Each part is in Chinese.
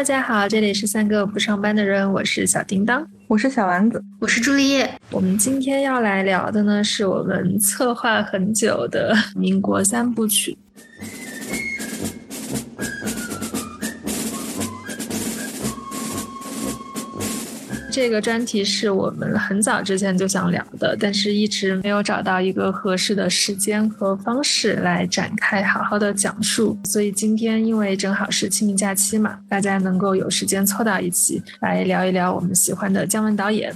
大家好，这里是三个不上班的人，我是小叮当，我是小丸子，我是朱丽叶。我们今天要来聊的呢，是我们策划很久的民国三部曲。这个专题是我们很早之前就想聊的，但是一直没有找到一个合适的时间和方式来展开好好的讲述。所以今天因为正好是清明假期嘛，大家能够有时间凑到一起来聊一聊我们喜欢的姜文导演。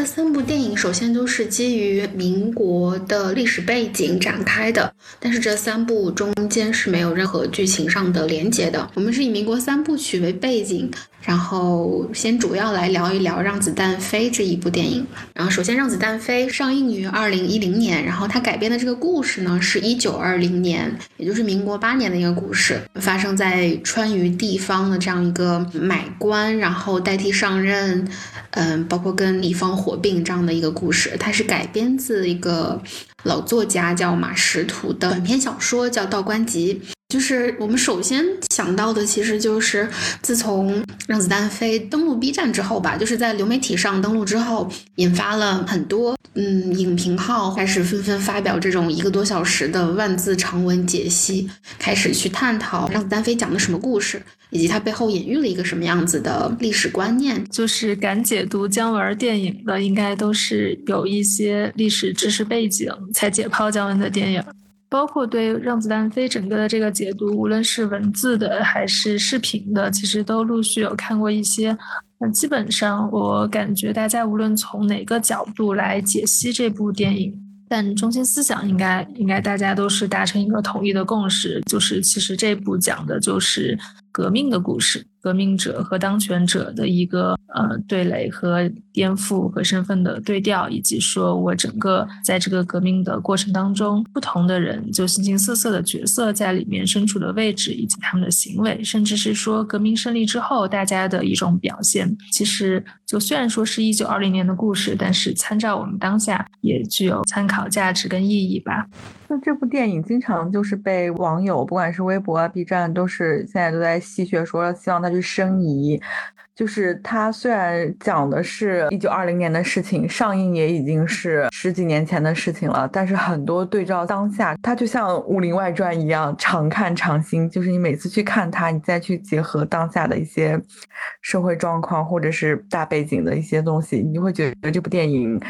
这三部电影首先都是基于民国的历史背景展开的，但是这三部中间是没有任何剧情上的连接的。我们是以民国三部曲为背景。然后先主要来聊一聊《让子弹飞》这一部电影。然后首先，《让子弹飞》上映于二零一零年，然后它改编的这个故事呢，是一九二零年，也就是民国八年的一个故事，发生在川渝地方的这样一个买官，然后代替上任，嗯，包括跟乙方火并这样的一个故事。它是改编自一个老作家叫马识途的短篇小说，叫《道观集》。就是我们首先想到的，其实就是自从《让子弹飞》登陆 B 站之后吧，就是在流媒体上登陆之后，引发了很多嗯影评号开始纷纷发表这种一个多小时的万字长文解析，开始去探讨《让子弹飞》讲的什么故事，以及它背后隐喻了一个什么样子的历史观念。就是敢解读姜文电影的，应该都是有一些历史知识背景才解剖姜文的电影。包括对《让子弹飞》整个的这个解读，无论是文字的还是视频的，其实都陆续有看过一些。那基本上，我感觉大家无论从哪个角度来解析这部电影，但中心思想应该应该大家都是达成一个统一的共识，就是其实这部讲的就是革命的故事。革命者和当权者的一个呃对垒和颠覆和身份的对调，以及说我整个在这个革命的过程当中，不同的人就形形色色的角色在里面身处的位置以及他们的行为，甚至是说革命胜利之后大家的一种表现。其实就虽然说是一九二零年的故事，但是参照我们当下也具有参考价值跟意义吧。那这部电影经常就是被网友，不管是微博啊、B 站，都是现在都在戏谑说，希望它就是生疑。就是它虽然讲的是一九二零年的事情，上映也已经是十几年前的事情了，但是很多对照当下，它就像《武林外传》一样，常看常新。就是你每次去看它，你再去结合当下的一些社会状况或者是大背景的一些东西，你就会觉得这部电影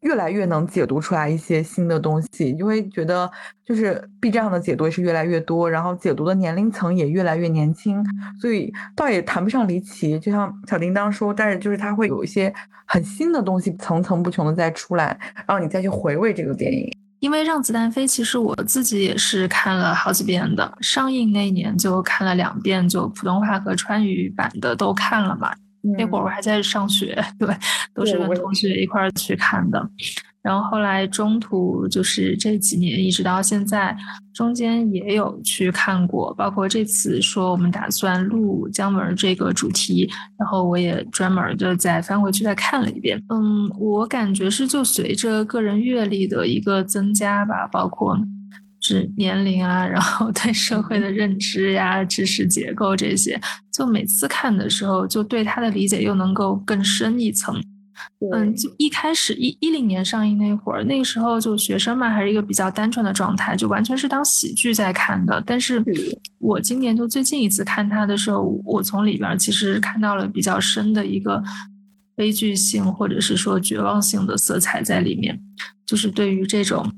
越来越能解读出来一些新的东西。你就会觉得，就是 B 站上的解读也是越来越多，然后解读的年龄层也越来越年轻，所以倒也谈不上离奇，就像。小叮当说，但是就是它会有一些很新的东西，层层不穷的再出来，然后你再去回味这个电影。因为《让子弹飞》，其实我自己也是看了好几遍的，上映那年就看了两遍，就普通话和川渝版的都看了嘛。那会儿我还在上学，对，都是跟同学一块儿去看的。然后后来中途就是这几年一直到现在，中间也有去看过，包括这次说我们打算录姜文这个主题，然后我也专门的再翻回去再看了一遍。嗯，我感觉是就随着个人阅历的一个增加吧，包括是年龄啊，然后对社会的认知呀、知识结构这些，就每次看的时候，就对他的理解又能够更深一层。嗯，就一开始一一零年上映那会儿，那个时候就学生嘛，还是一个比较单纯的状态，就完全是当喜剧在看的。但是，我今年就最近一次看它的时候，我从里边其实看到了比较深的一个悲剧性或者是说绝望性的色彩在里面。就是对于这种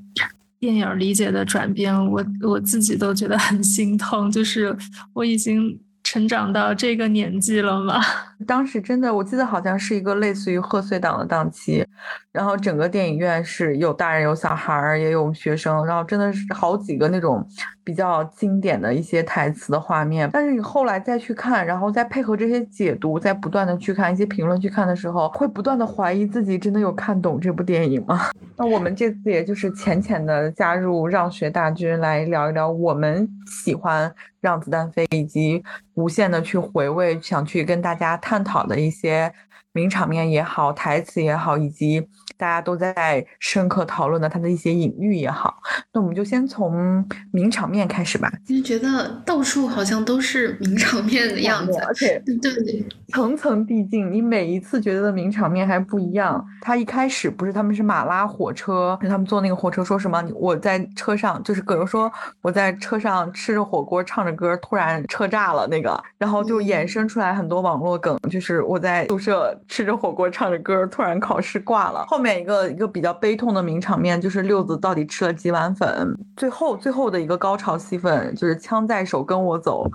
电影理解的转变，我我自己都觉得很心痛。就是我已经成长到这个年纪了嘛。当时真的，我记得好像是一个类似于贺岁档的档期，然后整个电影院是有大人有小孩儿，也有学生，然后真的是好几个那种比较经典的一些台词的画面。但是你后来再去看，然后再配合这些解读，再不断的去看一些评论去看的时候，会不断的怀疑自己真的有看懂这部电影吗？那我们这次也就是浅浅的加入让学大军来聊一聊我们喜欢。让子弹飞，以及无限的去回味，想去跟大家探讨的一些名场面也好，台词也好，以及。大家都在深刻讨论的他的一些隐喻也好，那我们就先从名场面开始吧。就觉得到处好像都是名场面的样子，而且对对，层层递进，你每一次觉得的名场面还不一样。他一开始不是他们是马拉火车，他们坐那个火车说什么？我在车上就是葛优说我在车上吃着火锅唱着歌，突然车炸了那个，然后就衍生出来很多网络梗，就是我在宿舍吃着火锅唱着歌，突然考试挂了。后面一个一个比较悲痛的名场面，就是六子到底吃了几碗粉。最后最后的一个高潮戏份，就是枪在手跟我走。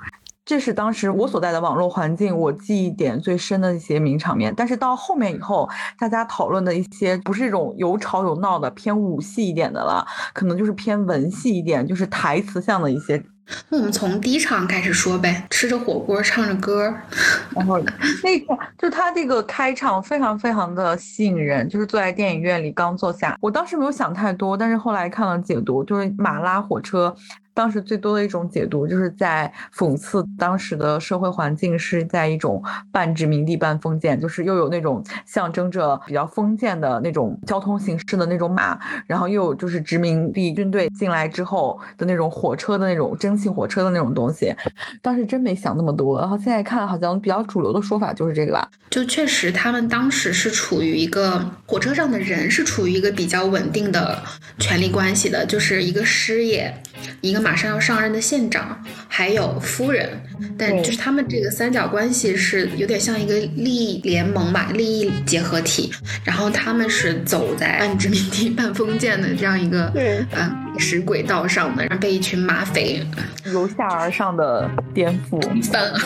这是当时我所在的网络环境，我记忆点最深的一些名场面。但是到后面以后，大家讨论的一些不是这种有吵有闹的偏武戏一点的了，可能就是偏文戏一点，就是台词像的一些。那我们从第一场开始说呗，吃着火锅唱着歌，然后那个就他这个开场非常非常的吸引人，就是坐在电影院里刚坐下，我当时没有想太多，但是后来看了解读，就是马拉火车。当时最多的一种解读，就是在讽刺当时的社会环境是在一种半殖民地半封建，就是又有那种象征着比较封建的那种交通形式的那种马，然后又有就是殖民地军队进来之后的那种火车的那种蒸汽火车的那种东西。当时真没想那么多，然后现在看好像比较主流的说法就是这个吧。就确实他们当时是处于一个火车上的人是处于一个比较稳定的权力关系的，就是一个师爷。一个马上要上任的县长，还有夫人，但就是他们这个三角关系是有点像一个利益联盟吧，利益结合体。然后他们是走在半殖民地 半封建的这样一个嗯历史轨道上的，然后被一群马匪由下而上的颠覆推翻了，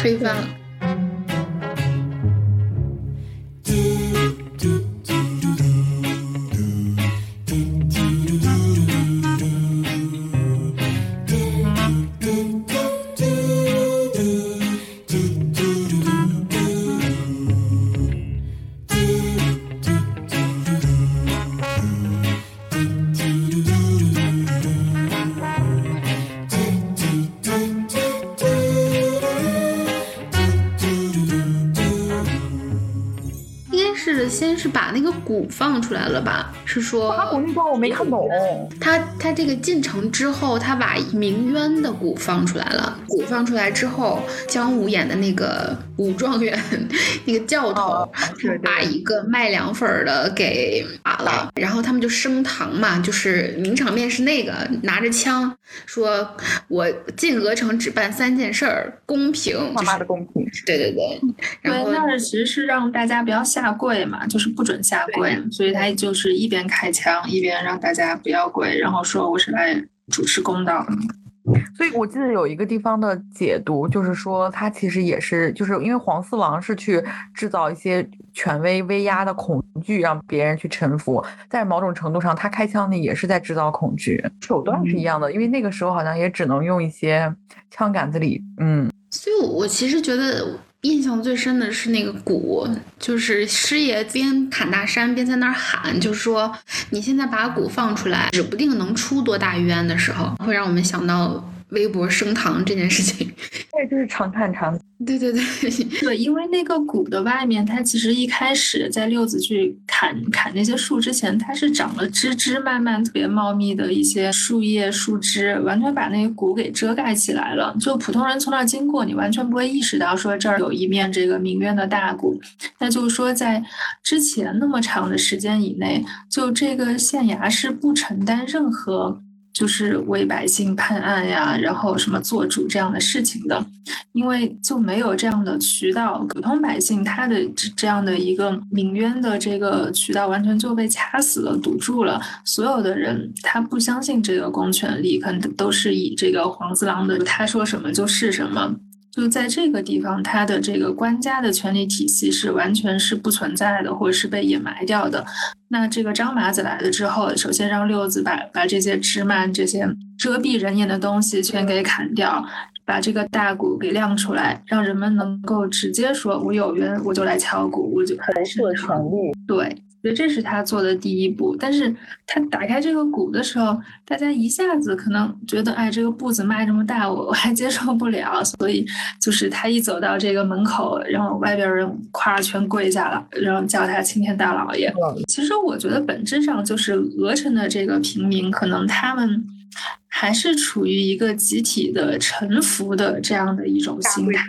推翻了。是先是把那个鼓放出来了吧？是说打鼓那段我没看懂。他他这个进城之后，他把鸣冤的鼓放出来了。鼓放出来之后，姜武演的那个武状元，那个教头，把一个卖凉粉的给打了。然后他们就升堂嘛，就是名场面是那个拿着枪说：“我进鹅城只办三件事儿，公平。”他妈的公平！对对对。然后那其实是让大家不要下跪嘛，就是不准下。跪，所以他就是一边开枪一边让大家不要跪，然后说我是来主持公道的。所以我记得有一个地方的解读，就是说他其实也是，就是因为黄四郎是去制造一些权威威压的恐惧，让别人去臣服。在某种程度上，他开枪呢也是在制造恐惧，手段是一样的。因为那个时候好像也只能用一些枪杆子里，嗯。所以我其实觉得。印象最深的是那个鼓，就是师爷边砍大山边在那儿喊，就是说你现在把鼓放出来，指不定能出多大冤的时候，会让我们想到。微博升堂这件事情，对，就是长叹长。对对对 对，因为那个谷的外面，它其实一开始在六子去砍砍那些树之前，它是长了枝枝蔓蔓、特别茂密的一些树叶树枝，完全把那个谷给遮盖起来了。就普通人从那儿经过，你完全不会意识到说这儿有一面这个明渊的大谷。那就是说，在之前那么长的时间以内，就这个县衙是不承担任何。就是为百姓判案呀，然后什么做主这样的事情的，因为就没有这样的渠道，普通百姓他的这样的一个民冤的这个渠道完全就被掐死了，堵住了。所有的人他不相信这个公权力，可能都是以这个黄四郎的他说什么就是什么。就在这个地方，他的这个官家的权力体系是完全是不存在的，或者是被掩埋掉的。那这个张麻子来了之后，首先让六子把把这些枝蔓、这些遮蔽人眼的东西全给砍掉，把这个大鼓给亮出来，让人们能够直接说：“我有缘，我就来敲鼓，我就投诉权利。”对。所以这是他做的第一步，但是他打开这个鼓的时候，大家一下子可能觉得，哎，这个步子迈这么大，我我还接受不了。所以就是他一走到这个门口，然后外边人夸全跪下了，然后叫他青天大老爷。其实我觉得本质上就是俄城的这个平民，可能他们。还是处于一个集体的臣服的这样的一种心态，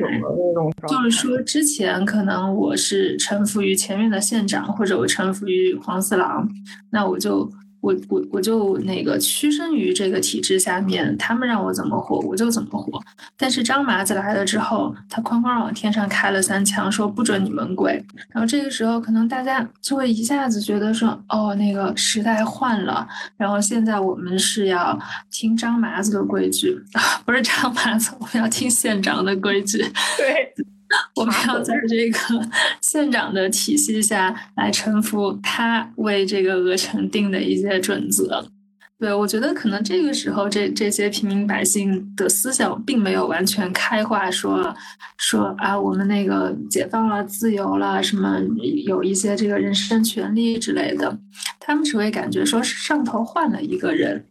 就是说，之前可能我是臣服于前面的县长，或者我臣服于黄四郎，那我就。我我我就那个屈身于这个体制下面，他们让我怎么活我就怎么活。但是张麻子来了之后，他哐哐往天上开了三枪，说不准你们跪。然后这个时候，可能大家就会一下子觉得说，哦，那个时代换了，然后现在我们是要听张麻子的规矩，不是张麻子，我们要听县长的规矩。对。我们要在这个 县长的体系下来臣服他为这个鹅城定的一些准则。对我觉得可能这个时候，这这些平民百姓的思想并没有完全开化，说说啊，我们那个解放了、自由了，什么有一些这个人身权利之类的，他们只会感觉说是上头换了一个人。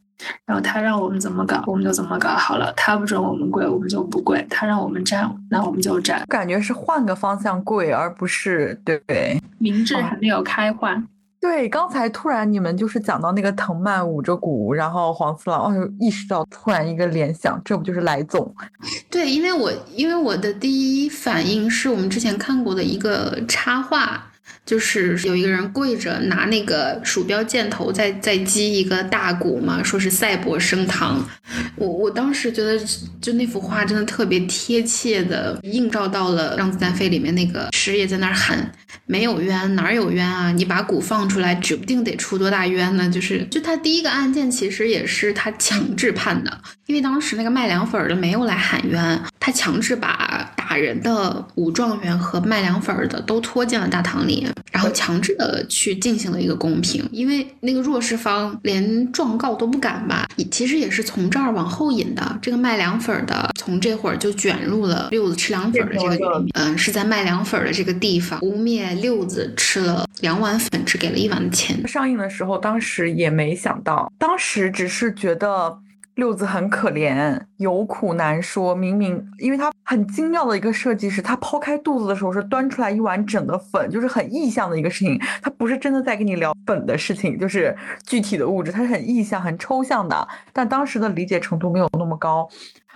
然后他让我们怎么搞，我们就怎么搞好了。他不准我们跪，我们就不跪。他让我们站，那我们就站。感觉是换个方向跪，而不是对。明智还没有开化。对，刚才突然你们就是讲到那个藤蔓捂着鼓，然后黄四郎哦，意识到突然一个联想，这不就是来总？对，因为我因为我的第一反应是我们之前看过的一个插画。就是有一个人跪着拿那个鼠标箭头在在击一个大鼓嘛，说是赛博升堂。我我当时觉得就那幅画真的特别贴切的映照到了《让子弹飞》里面那个师爷在那儿喊没有冤哪有冤啊？你把鼓放出来，指不定得出多大冤呢。就是就他第一个案件其实也是他强制判的，因为当时那个卖凉粉的没有来喊冤，他强制把打人的武状元和卖凉粉的都拖进了大堂里。然后强制的去进行了一个公平，因为那个弱势方连状告都不敢吧，其实也是从这儿往后引的。这个卖凉粉的从这会儿就卷入了六子吃凉粉的这个嗯，是在卖凉粉的这个地方污蔑六子吃了两碗粉，只给了一碗的钱。上映的时候，当时也没想到，当时只是觉得。六子很可怜，有苦难说。明明，因为他很精妙的一个设计是，他抛开肚子的时候是端出来一碗整的粉，就是很意象的一个事情。他不是真的在跟你聊粉的事情，就是具体的物质，它是很意象、很抽象的。但当时的理解程度没有那么高。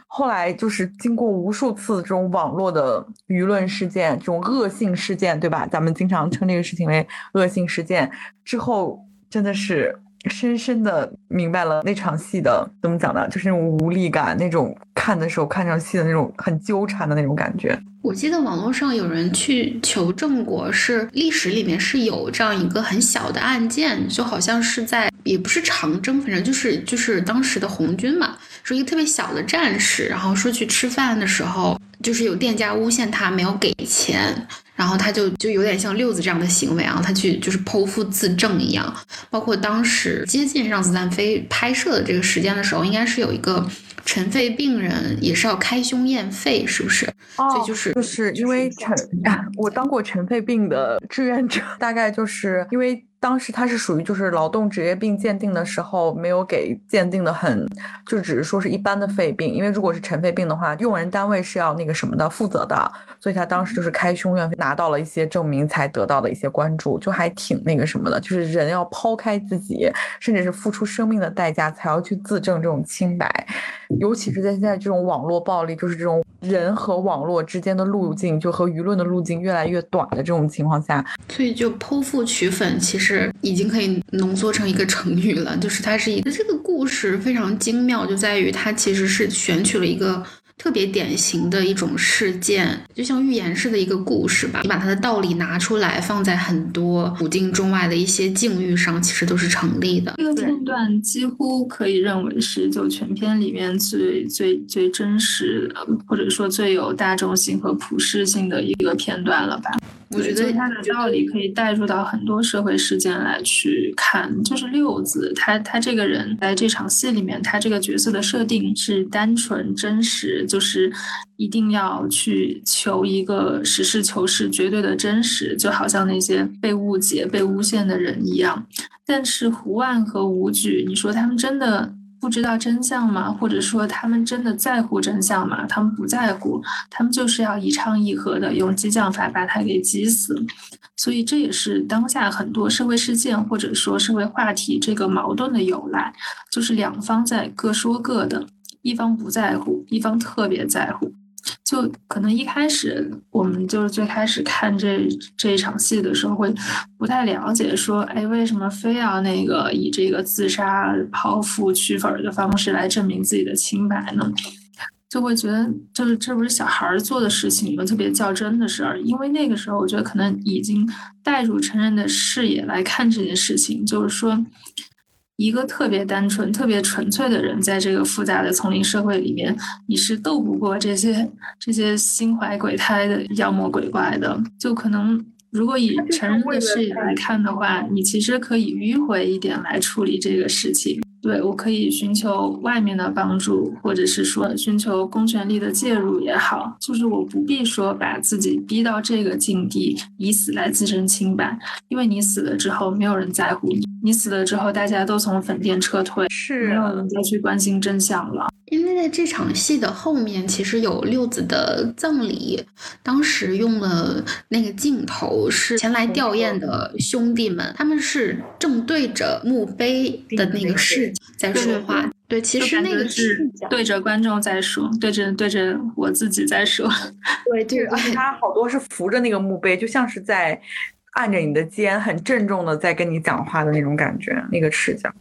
后来就是经过无数次这种网络的舆论事件，这种恶性事件，对吧？咱们经常称这个事情为恶性事件。之后真的是。深深的明白了那场戏的怎么讲呢？就是那种无力感，那种看的时候看场戏的那种很纠缠的那种感觉。我记得网络上有人去求证过，是历史里面是有这样一个很小的案件，就好像是在也不是长征，反正就是就是当时的红军嘛，说一个特别小的战士，然后说去吃饭的时候，就是有店家诬陷他没有给钱。然后他就就有点像六子这样的行为啊，他去就是剖腹自证一样。包括当时接近《让子弹飞》拍摄的这个时间的时候，应该是有一个尘肺病人也是要开胸验肺，是不是？哦，所以就是就是因为尘，啊我当过尘肺病的志愿者，大概就是因为。当时他是属于就是劳动职业病鉴定的时候没有给鉴定的很，就只是说是一般的肺病，因为如果是尘肺病的话，用人单位是要那个什么的负责的，所以他当时就是开胸院拿到了一些证明才得到的一些关注，就还挺那个什么的，就是人要抛开自己，甚至是付出生命的代价才要去自证这种清白，尤其是在现在这种网络暴力，就是这种人和网络之间的路径就和舆论的路径越来越短的这种情况下，所以就剖腹取粉其实。已经可以浓缩成一个成语了，就是它是一个这个故事非常精妙，就在于它其实是选取了一个特别典型的一种事件，就像寓言式的一个故事吧。你把它的道理拿出来，放在很多古今中外的一些境遇上，其实都是成立的。这个片段几乎可以认为是就全片里面最最最真实，或者说最有大众性和普适性的一个片段了吧。我觉得它的道理可以带入到很多社会事件来去看。就是六子，他他这个人在这场戏里面，他这个角色的设定是单纯真实，就是一定要去求一个实事求是、绝对的真实，就好像那些被误解、被诬陷的人一样。但是胡万和吴举，你说他们真的？不知道真相吗？或者说他们真的在乎真相吗？他们不在乎，他们就是要一唱一和的用激将法把他给激死。所以这也是当下很多社会事件或者说社会话题这个矛盾的由来，就是两方在各说各的，一方不在乎，一方特别在乎。就可能一开始我们就是最开始看这这一场戏的时候，会不太了解，说，哎，为什么非要那个以这个自杀、剖腹取粉的方式来证明自己的清白呢？就会觉得，就是这不是小孩做的事情吗？特别较真的事儿。因为那个时候，我觉得可能已经带入成人的视野来看这件事情，就是说。一个特别单纯、特别纯粹的人，在这个复杂的丛林社会里面，你是斗不过这些这些心怀鬼胎的妖魔鬼怪的。就可能，如果以成人的视野来看的话，你其实可以迂回一点来处理这个事情。对我可以寻求外面的帮助，或者是说寻求公权力的介入也好，就是我不必说把自己逼到这个境地，以死来自证清白，因为你死了之后，没有人在乎你，你死了之后，大家都从粉店撤退，是没有人再去关心真相了。因为在这场戏的后面，其实有六子的葬礼，当时用了那个镜头是前来吊唁的兄弟们，他们是正对着墓碑的那个视角在说话。对，其实那个是对着观众在说，对着对着我自己在说。对对，而且他好多是扶着那个墓碑，就像是在按着你的肩，很郑重的在跟你讲话的那种感觉，那个视角。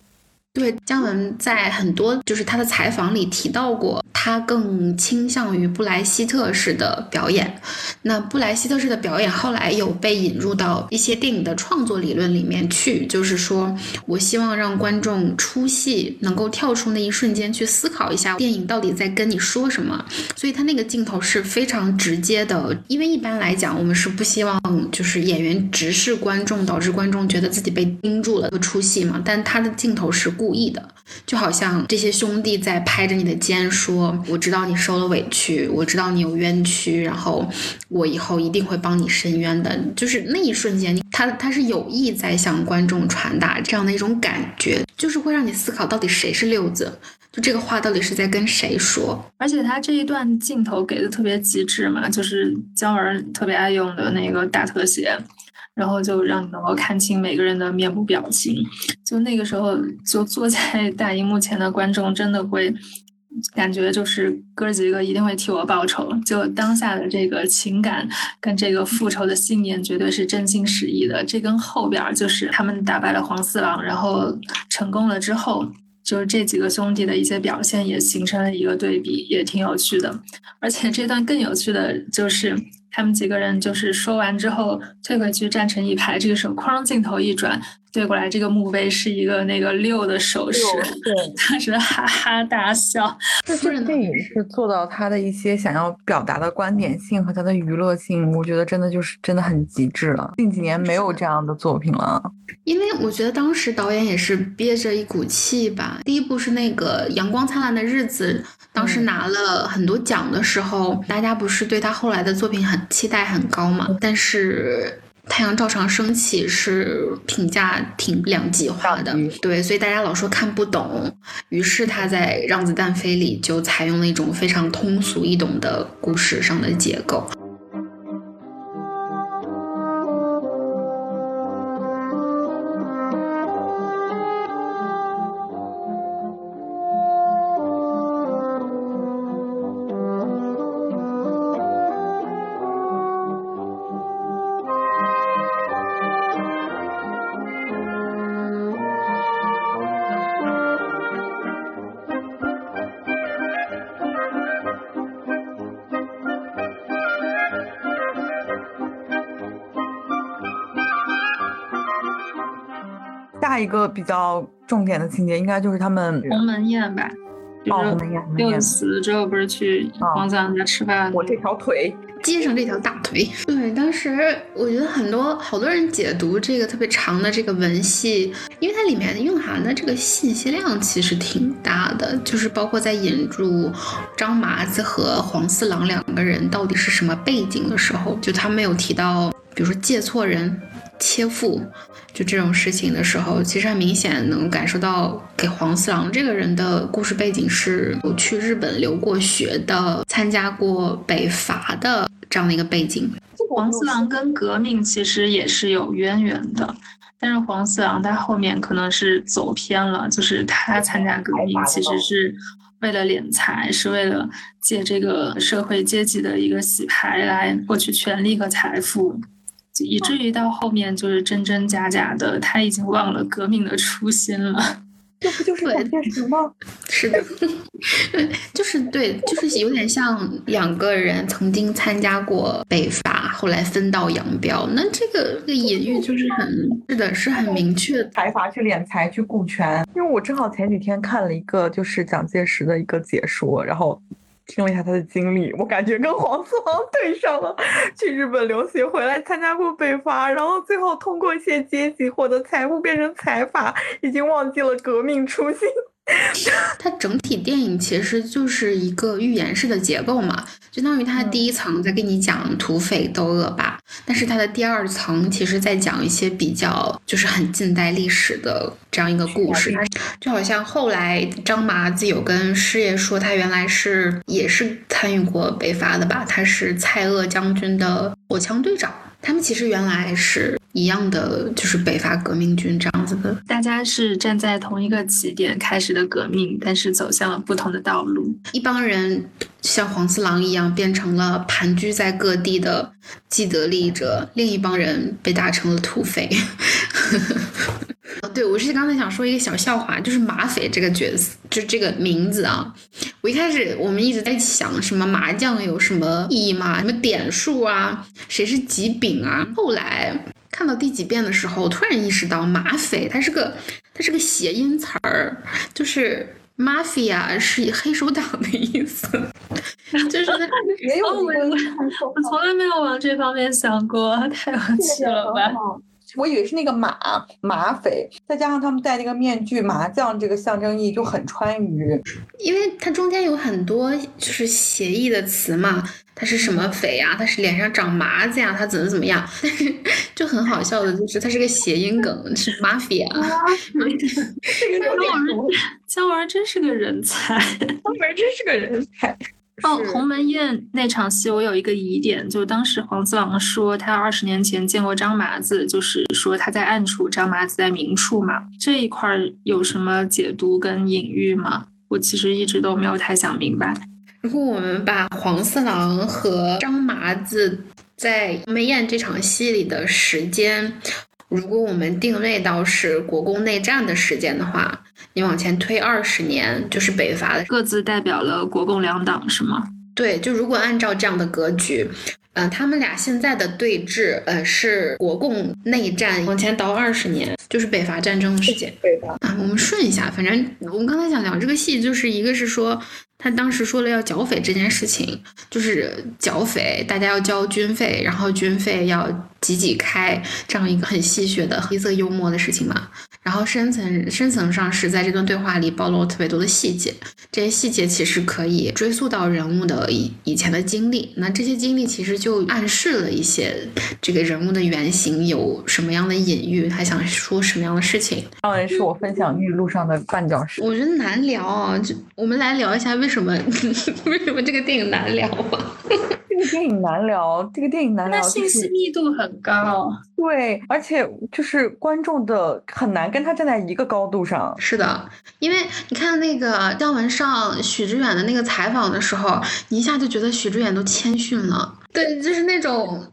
对姜文在很多就是他的采访里提到过，他更倾向于布莱希特式的表演。那布莱希特式的表演后来有被引入到一些电影的创作理论里面去，就是说我希望让观众出戏，能够跳出那一瞬间去思考一下电影到底在跟你说什么。所以他那个镜头是非常直接的，因为一般来讲我们是不希望就是演员直视观众，导致观众觉得自己被盯住了，会出戏嘛。但他的镜头是。故意的，就好像这些兄弟在拍着你的肩说：“我知道你受了委屈，我知道你有冤屈，然后我以后一定会帮你伸冤的。”就是那一瞬间，他他是有意在向观众传达这样的一种感觉，就是会让你思考到底谁是六子，就这个话到底是在跟谁说。而且他这一段镜头给的特别极致嘛，就是姜文特别爱用的那个大特写。然后就让你能够看清每个人的面部表情，就那个时候，就坐在 大荧幕前的观众真的会感觉就是哥几个一定会替我报仇，就当下的这个情感跟这个复仇的信念绝对是真心实意的。这跟后边就是他们打败了黄四郎，然后成功了之后，就是这几个兄弟的一些表现也形成了一个对比，也挺有趣的。而且这段更有趣的就是。他们几个人就是说完之后退回去站成一排，这个时候哐镜头一转，对过来这个墓碑是一个那个六的手势，对，当时哈哈大笑。这是电影是做到他的一些想要表达的观点性和他的娱乐性，我觉得真的就是真的很极致了。近几年没有这样的作品了，因为我觉得当时导演也是憋着一股气吧。第一部是那个《阳光灿烂的日子》。当时拿了很多奖的时候，大家不是对他后来的作品很期待很高嘛？但是《太阳照常升起》是评价挺两极化的，对，所以大家老说看不懂。于是他在《让子弹飞》里就采用了一种非常通俗易懂的故事上的结构。个比较重点的情节，应该就是他们鸿门宴吧。哦，鸿门宴。六子死了之后，不是去黄四郎家吃饭？我这条腿。接上这条大腿。对，当时我觉得很多好多人解读这个特别长的这个文戏，因为它里面蕴含的这个信息量其实挺大的，就是包括在引入张麻子和黄四郎两个人到底是什么背景的时候，就他没有提到，比如说借错人、切腹，就这种事情的时候，其实很明显能感受到给黄四郎这个人的故事背景是有去日本留过学的，参加过北伐的。这样的一个背景，黄四郎跟革命其实也是有渊源的，但是黄四郎他后面可能是走偏了，就是他参加革命其实是为了敛财，是为了借这个社会阶级的一个洗牌来获取权力和财富，以至于到后面就是真真假假的，他已经忘了革命的初心了。这不就是蒋介石吗？是的，就是对，就是有点像两个人曾经参加过北伐，后来分道扬镳。那这个这个隐喻就是很是的，是很明确。财阀去敛财去顾全，因为我正好前几天看了一个就是蒋介石的一个解说，然后。听了一下他的经历，我感觉跟黄四郎对上了。去日本留学回来，参加过北伐，然后最后通过一些阶级获得财富，变成财阀，已经忘记了革命初心。它整体电影其实就是一个寓言式的结构嘛，相当于它第一层在跟你讲土匪斗恶霸，但是它的第二层其实在讲一些比较就是很近代历史的这样一个故事。就好像后来张麻子有跟师爷说，他原来是也是参与过北伐的吧，他是蔡锷将军的火枪队长。他们其实原来是一样的，就是北伐革命军这样子的。大家是站在同一个起点开始的革命，但是走向了不同的道路。一帮人像黄四郎一样变成了盘踞在各地的既得利益者，另一帮人被打成了土匪。对，我是刚才想说一个小笑话，就是马匪这个角色，就这个名字啊。我一开始我们一直在想，什么麻将有什么意义吗？什么点数啊？谁是几饼啊？后来看到第几遍的时候，突然意识到马匪它是个它是个谐音词儿，就是 mafia 是黑手党的意思，就是它 也有我我从来没有往这方面想过，太有趣了吧。我以为是那个马马匪，再加上他们戴那个面具，麻将这个象征意义就很川渝，因为它中间有很多就是谐意的词嘛，他是什么匪呀？他是脸上长麻子呀？他怎么怎么样？但 是就很好笑的就是它是个谐音梗，是 mafia。这个姜文，姜文真是个人才，姜文真是个人才。哦，鸿门宴那场戏，我有一个疑点，就当时黄四郎说他二十年前见过张麻子，就是说他在暗处，张麻子在明处嘛。这一块有什么解读跟隐喻吗？我其实一直都没有太想明白。如果我们把黄四郎和张麻子在鸿门宴这场戏里的时间，如果我们定位到是国共内战的时间的话。你往前推二十年，就是北伐的各自代表了国共两党，是吗？对，就如果按照这样的格局，嗯，他们俩现在的对峙，呃，是国共内战往前倒二十年，就是北伐战争的时间。对的啊，我们顺一下，反正我们刚才想聊这个戏，就是一个是说。他当时说了要剿匪这件事情，就是剿匪，大家要交军费，然后军费要挤挤开，这样一个很戏谑的黑色幽默的事情嘛。然后深层深层上是在这段对话里暴露了特别多的细节，这些细节其实可以追溯到人物的以以前的经历。那这些经历其实就暗示了一些这个人物的原型有什么样的隐喻，他想说什么样的事情。当然是我分享玉路上的绊脚石。我觉得难聊啊，就我们来聊一下为。为什么？为什么这个电影难聊啊？这个电影难聊，这个电影难聊，信息密度很高。对，而且就是观众的很难跟他站在一个高度上。是的，因为你看那个姜文上许知远的那个采访的时候，你一下就觉得许知远都谦逊了。对，就是那种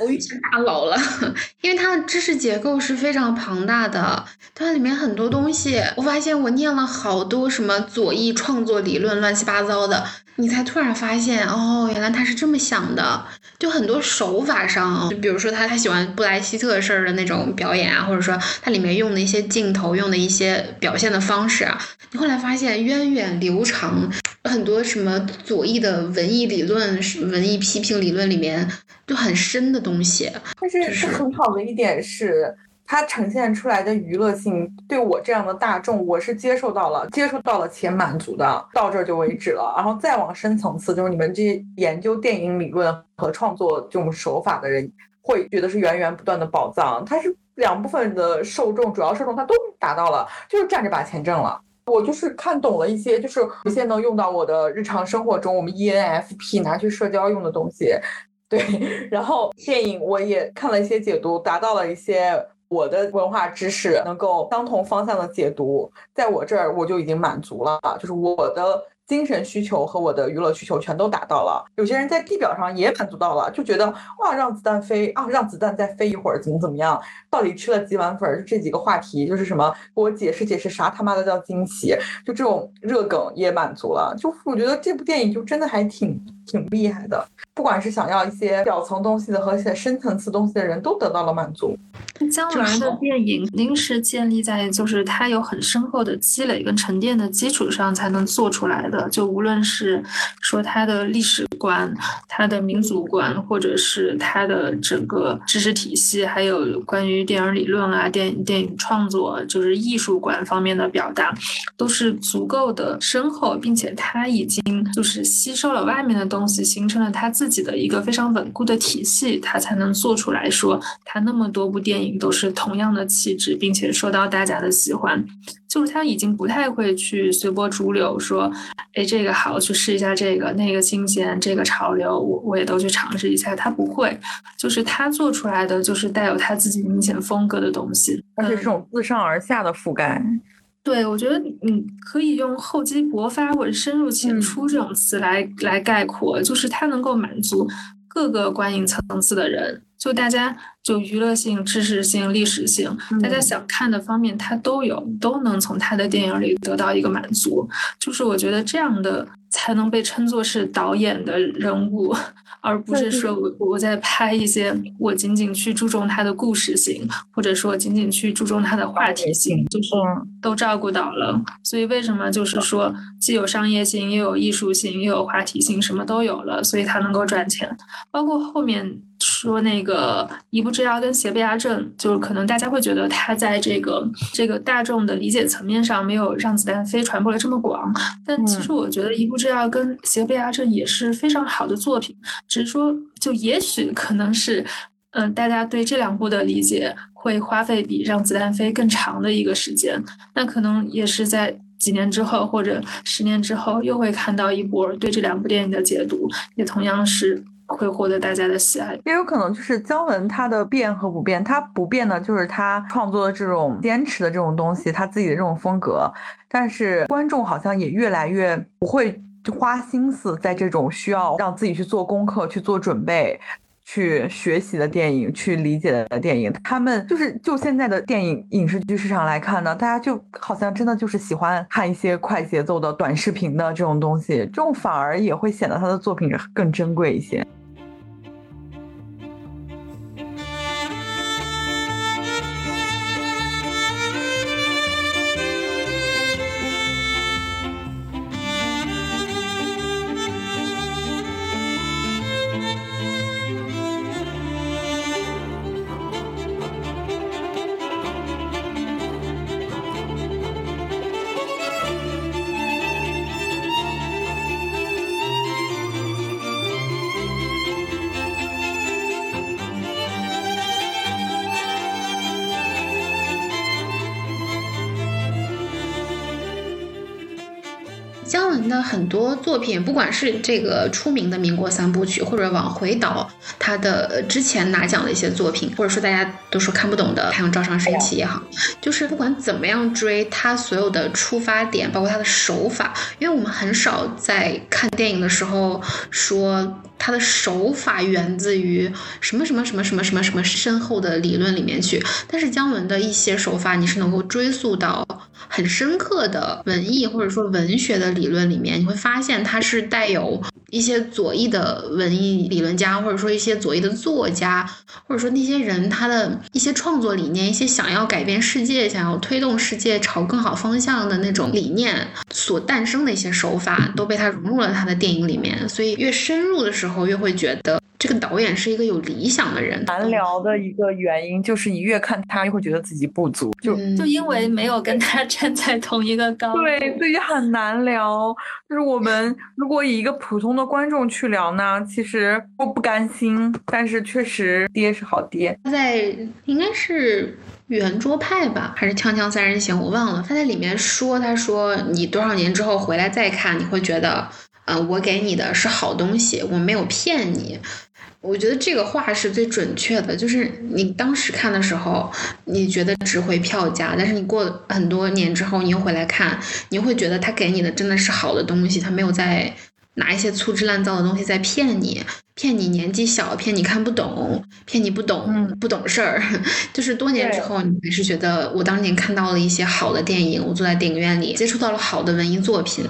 我遇见大佬了，因为它的知识结构是非常庞大的，它里面很多东西，我发现我念了好多什么左翼创作理论，乱七八糟的，你才突然发现，哦，原来他是这么想的，就很多手法上，就比如说他他喜欢布莱希特式的那种表演啊，或者说他里面用的一些镜头，用的一些表现的方式啊，你后来发现源远流长。很多什么左翼的文艺理论、文艺批评理论里面就很深的东西。但是是很好的一点是，它呈现出来的娱乐性对我这样的大众，我是接受到了、接受到了且满足的，到这就为止了。然后再往深层次，就是你们这些研究电影理论和创作这种手法的人，会觉得是源源不断的宝藏。它是两部分的受众，主要受众它都达到了，就是站着把钱挣了。我就是看懂了一些，就是有些能用到我的日常生活中，我们 ENFP 拿去社交用的东西，对。然后电影我也看了一些解读，达到了一些我的文化知识能够相同方向的解读，在我这儿我就已经满足了，就是我的。精神需求和我的娱乐需求全都达到了。有些人在地表上也满足到了，就觉得哇，让子弹飞啊，让子弹再飞一会儿，怎么怎么样？到底吃了几碗粉？这几个话题就是什么？给我解释解释啥他妈的叫惊喜？就这种热梗也满足了。就我觉得这部电影就真的还挺挺厉害的。不管是想要一些表层东西的和一些深层次东西的人都得到了满足。姜文的电影肯定是建立在就是他有很深厚的积累跟沉淀的基础上才能做出来的。就无论是说他的历史观、他的民族观，或者是他的整个知识体系，还有关于电影理论啊、电影电影创作，就是艺术观方面的表达，都是足够的深厚，并且他已经就是吸收了外面的东西，形成了他自己的一个非常稳固的体系，他才能做出来说他那么多部电影都是同样的气质，并且受到大家的喜欢。就是他已经不太会去随波逐流，说，哎，这个好，去试一下这个，那个新鲜，这个潮流，我我也都去尝试一下。他不会，就是他做出来的就是带有他自己明显风格的东西，而且这种自上而下的覆盖。对，我觉得你可以用厚积薄发或者深入浅出这种词来来概括，就是它能够满足各个观影层次的人。就大家就娱乐性、知识性、历史性，大家想看的方面，他都有，都能从他的电影里得到一个满足。就是我觉得这样的才能被称作是导演的人物。而不是说我我在拍一些，我仅仅去注重它的故事性，或者说仅仅去注重它的话题性，就是都照顾到了。所以为什么就是说既有商业性，又有艺术性，又有话题性，什么都有了，所以它能够赚钱。包括后面说那个一步之遥跟邪不压正，就是可能大家会觉得它在这个这个大众的理解层面上没有让子弹飞传播的这么广，但其实我觉得一步之遥跟邪不压正也是非常好的作品。只是说，就也许可能是，嗯，大家对这两部的理解会花费比让子弹飞更长的一个时间。那可能也是在几年之后或者十年之后，又会看到一波对这两部电影的解读，也同样是会获得大家的喜爱。也有可能就是姜文他的变和不变，他不变的就是他创作的这种坚持的这种东西，他自己的这种风格。但是观众好像也越来越不会。花心思在这种需要让自己去做功课、去做准备、去学习的电影、去理解的电影，他们就是就现在的电影影视剧市场来看呢，大家就好像真的就是喜欢看一些快节奏的短视频的这种东西，这种反而也会显得他的作品更珍贵一些。作品，不管是这个出名的民国三部曲，或者往回倒他的之前拿奖的一些作品，或者说大家都说看不懂的《太阳照常升起》也好，就是不管怎么样追他所有的出发点，包括他的手法，因为我们很少在看电影的时候说他的手法源自于什么什么什么什么什么什么深厚的理论里面去，但是姜文的一些手法，你是能够追溯到很深刻的文艺或者说文学的理论里面，你会发现它是带有一些左翼的文艺理论家，或者说一些左翼的作家，或者说那些人他的一些创作理念，一些想要改变世界、想要推动世界朝更好方向的那种理念所诞生的一些手法，都被他融入了他的电影里面，所以越深入的时候。越会觉得这个导演是一个有理想的人。难聊的一个原因就是你越看他，越会觉得自己不足，就就因为没有跟他站在同一个高。对，所以很难聊。就是我们如果以一个普通的观众去聊呢，其实我不甘心，但是确实爹是好爹。他在应该是圆桌派吧，还是锵锵三人行，我忘了。他在里面说，他说你多少年之后回来再看，你会觉得。嗯，我给你的是好东西，我没有骗你。我觉得这个话是最准确的，就是你当时看的时候，你觉得值回票价，但是你过很多年之后，你又回来看，你会觉得他给你的真的是好的东西，他没有在。拿一些粗制滥造的东西在骗你，骗你年纪小，骗你看不懂，骗你不懂不懂事儿。就是多年之后，你还是觉得我当年看到了一些好的电影，我坐在电影院里接触到了好的文艺作品。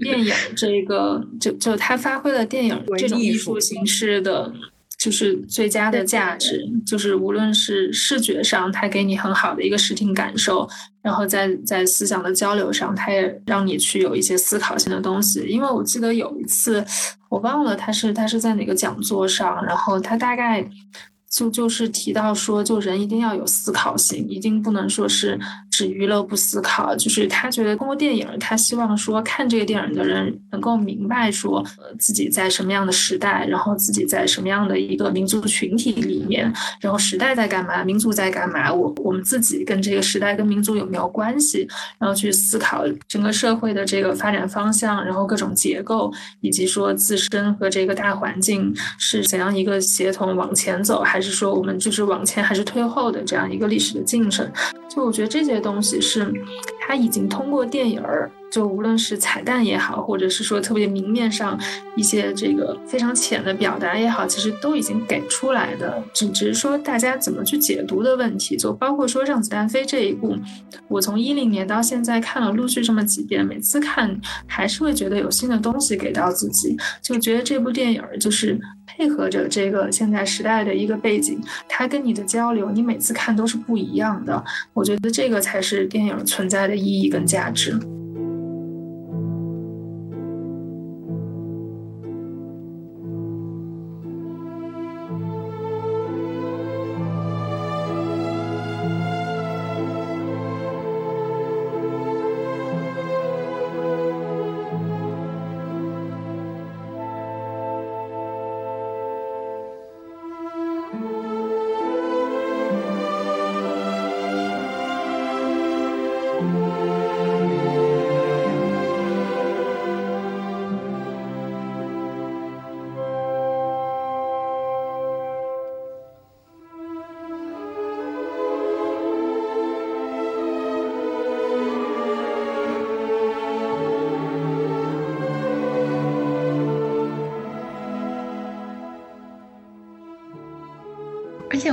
电影这个，就就他发挥了电影 这种艺术形式的。就是最佳的价值，就是无论是视觉上，它给你很好的一个视听感受，然后在在思想的交流上，它也让你去有一些思考性的东西。因为我记得有一次，我忘了他是他是在哪个讲座上，然后他大概就就是提到说，就人一定要有思考性，一定不能说是。只娱乐不思考，就是他觉得通过电影，他希望说看这个电影的人能够明白说，呃，自己在什么样的时代，然后自己在什么样的一个民族群体里面，然后时代在干嘛，民族在干嘛，我我们自己跟这个时代跟民族有没有关系，然后去思考整个社会的这个发展方向，然后各种结构，以及说自身和这个大环境是怎样一个协同往前走，还是说我们就是往前还是退后的这样一个历史的进程。就我觉得这些东东西是，他已经通过电影儿。就无论是彩蛋也好，或者是说特别明面上一些这个非常浅的表达也好，其实都已经给出来的，只只是说大家怎么去解读的问题。就包括说《让子弹飞》这一部，我从一零年到现在看了陆续这么几遍，每次看还是会觉得有新的东西给到自己，就觉得这部电影就是配合着这个现在时代的一个背景，它跟你的交流，你每次看都是不一样的。我觉得这个才是电影存在的意义跟价值。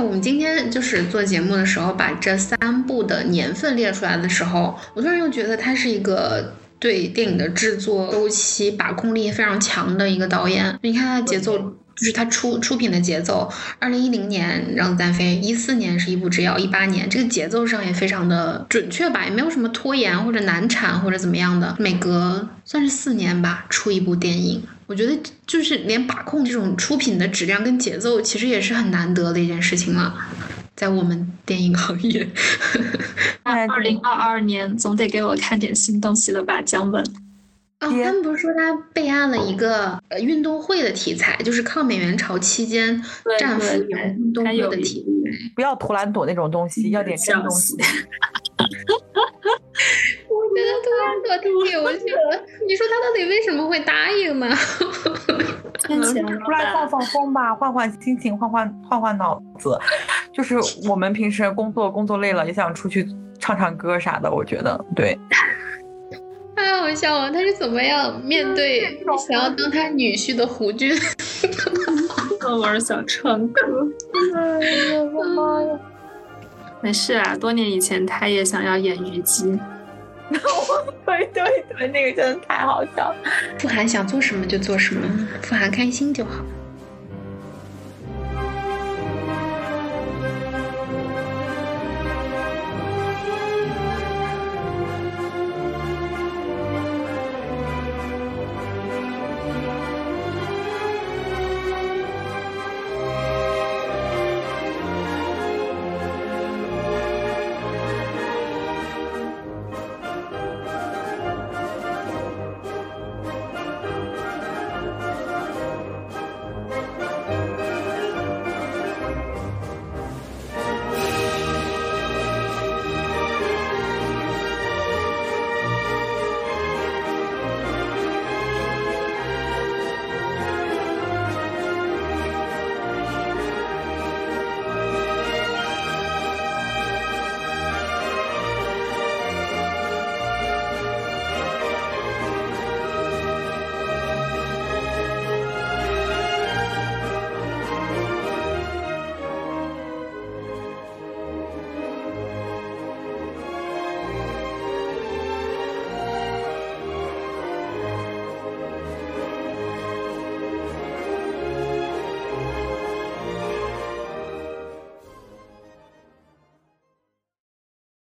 我们今天就是做节目的时候，把这三部的年份列出来的时候，我突然又觉得他是一个对电影的制作周期把控力非常强的一个导演。你看他的节奏，就是他出出品的节奏。二零一零年《让子弹飞》，一四年是一部《之遥》，一八年这个节奏上也非常的准确吧，也没有什么拖延或者难产或者怎么样的。每隔算是四年吧，出一部电影。我觉得就是连把控这种出品的质量跟节奏，其实也是很难得的一件事情了，在我们电影行业。二零二二年总得给我看点新东西了吧，姜文。哦，他们不是说他备案了一个呃运动会的题材，就是抗美援朝期间战俘员运动会的题材。不要图兰朵那种东西，要点真东西。觉得突然可太有趣了，你说他到底为什么会答应呢？可能出来放放风吧，换换心情，换换换换脑子。就是我们平时工作工作累了，也想出去唱唱歌啥的。我觉得对。太好笑了，他是怎么样面对想要当他女婿的胡军？我儿想唱歌。哎呀，我妈呀！没事啊，多年以前他也想要演虞姬。对对对，那个真的太好笑了。傅寒想做什么就做什么，傅寒开心就好。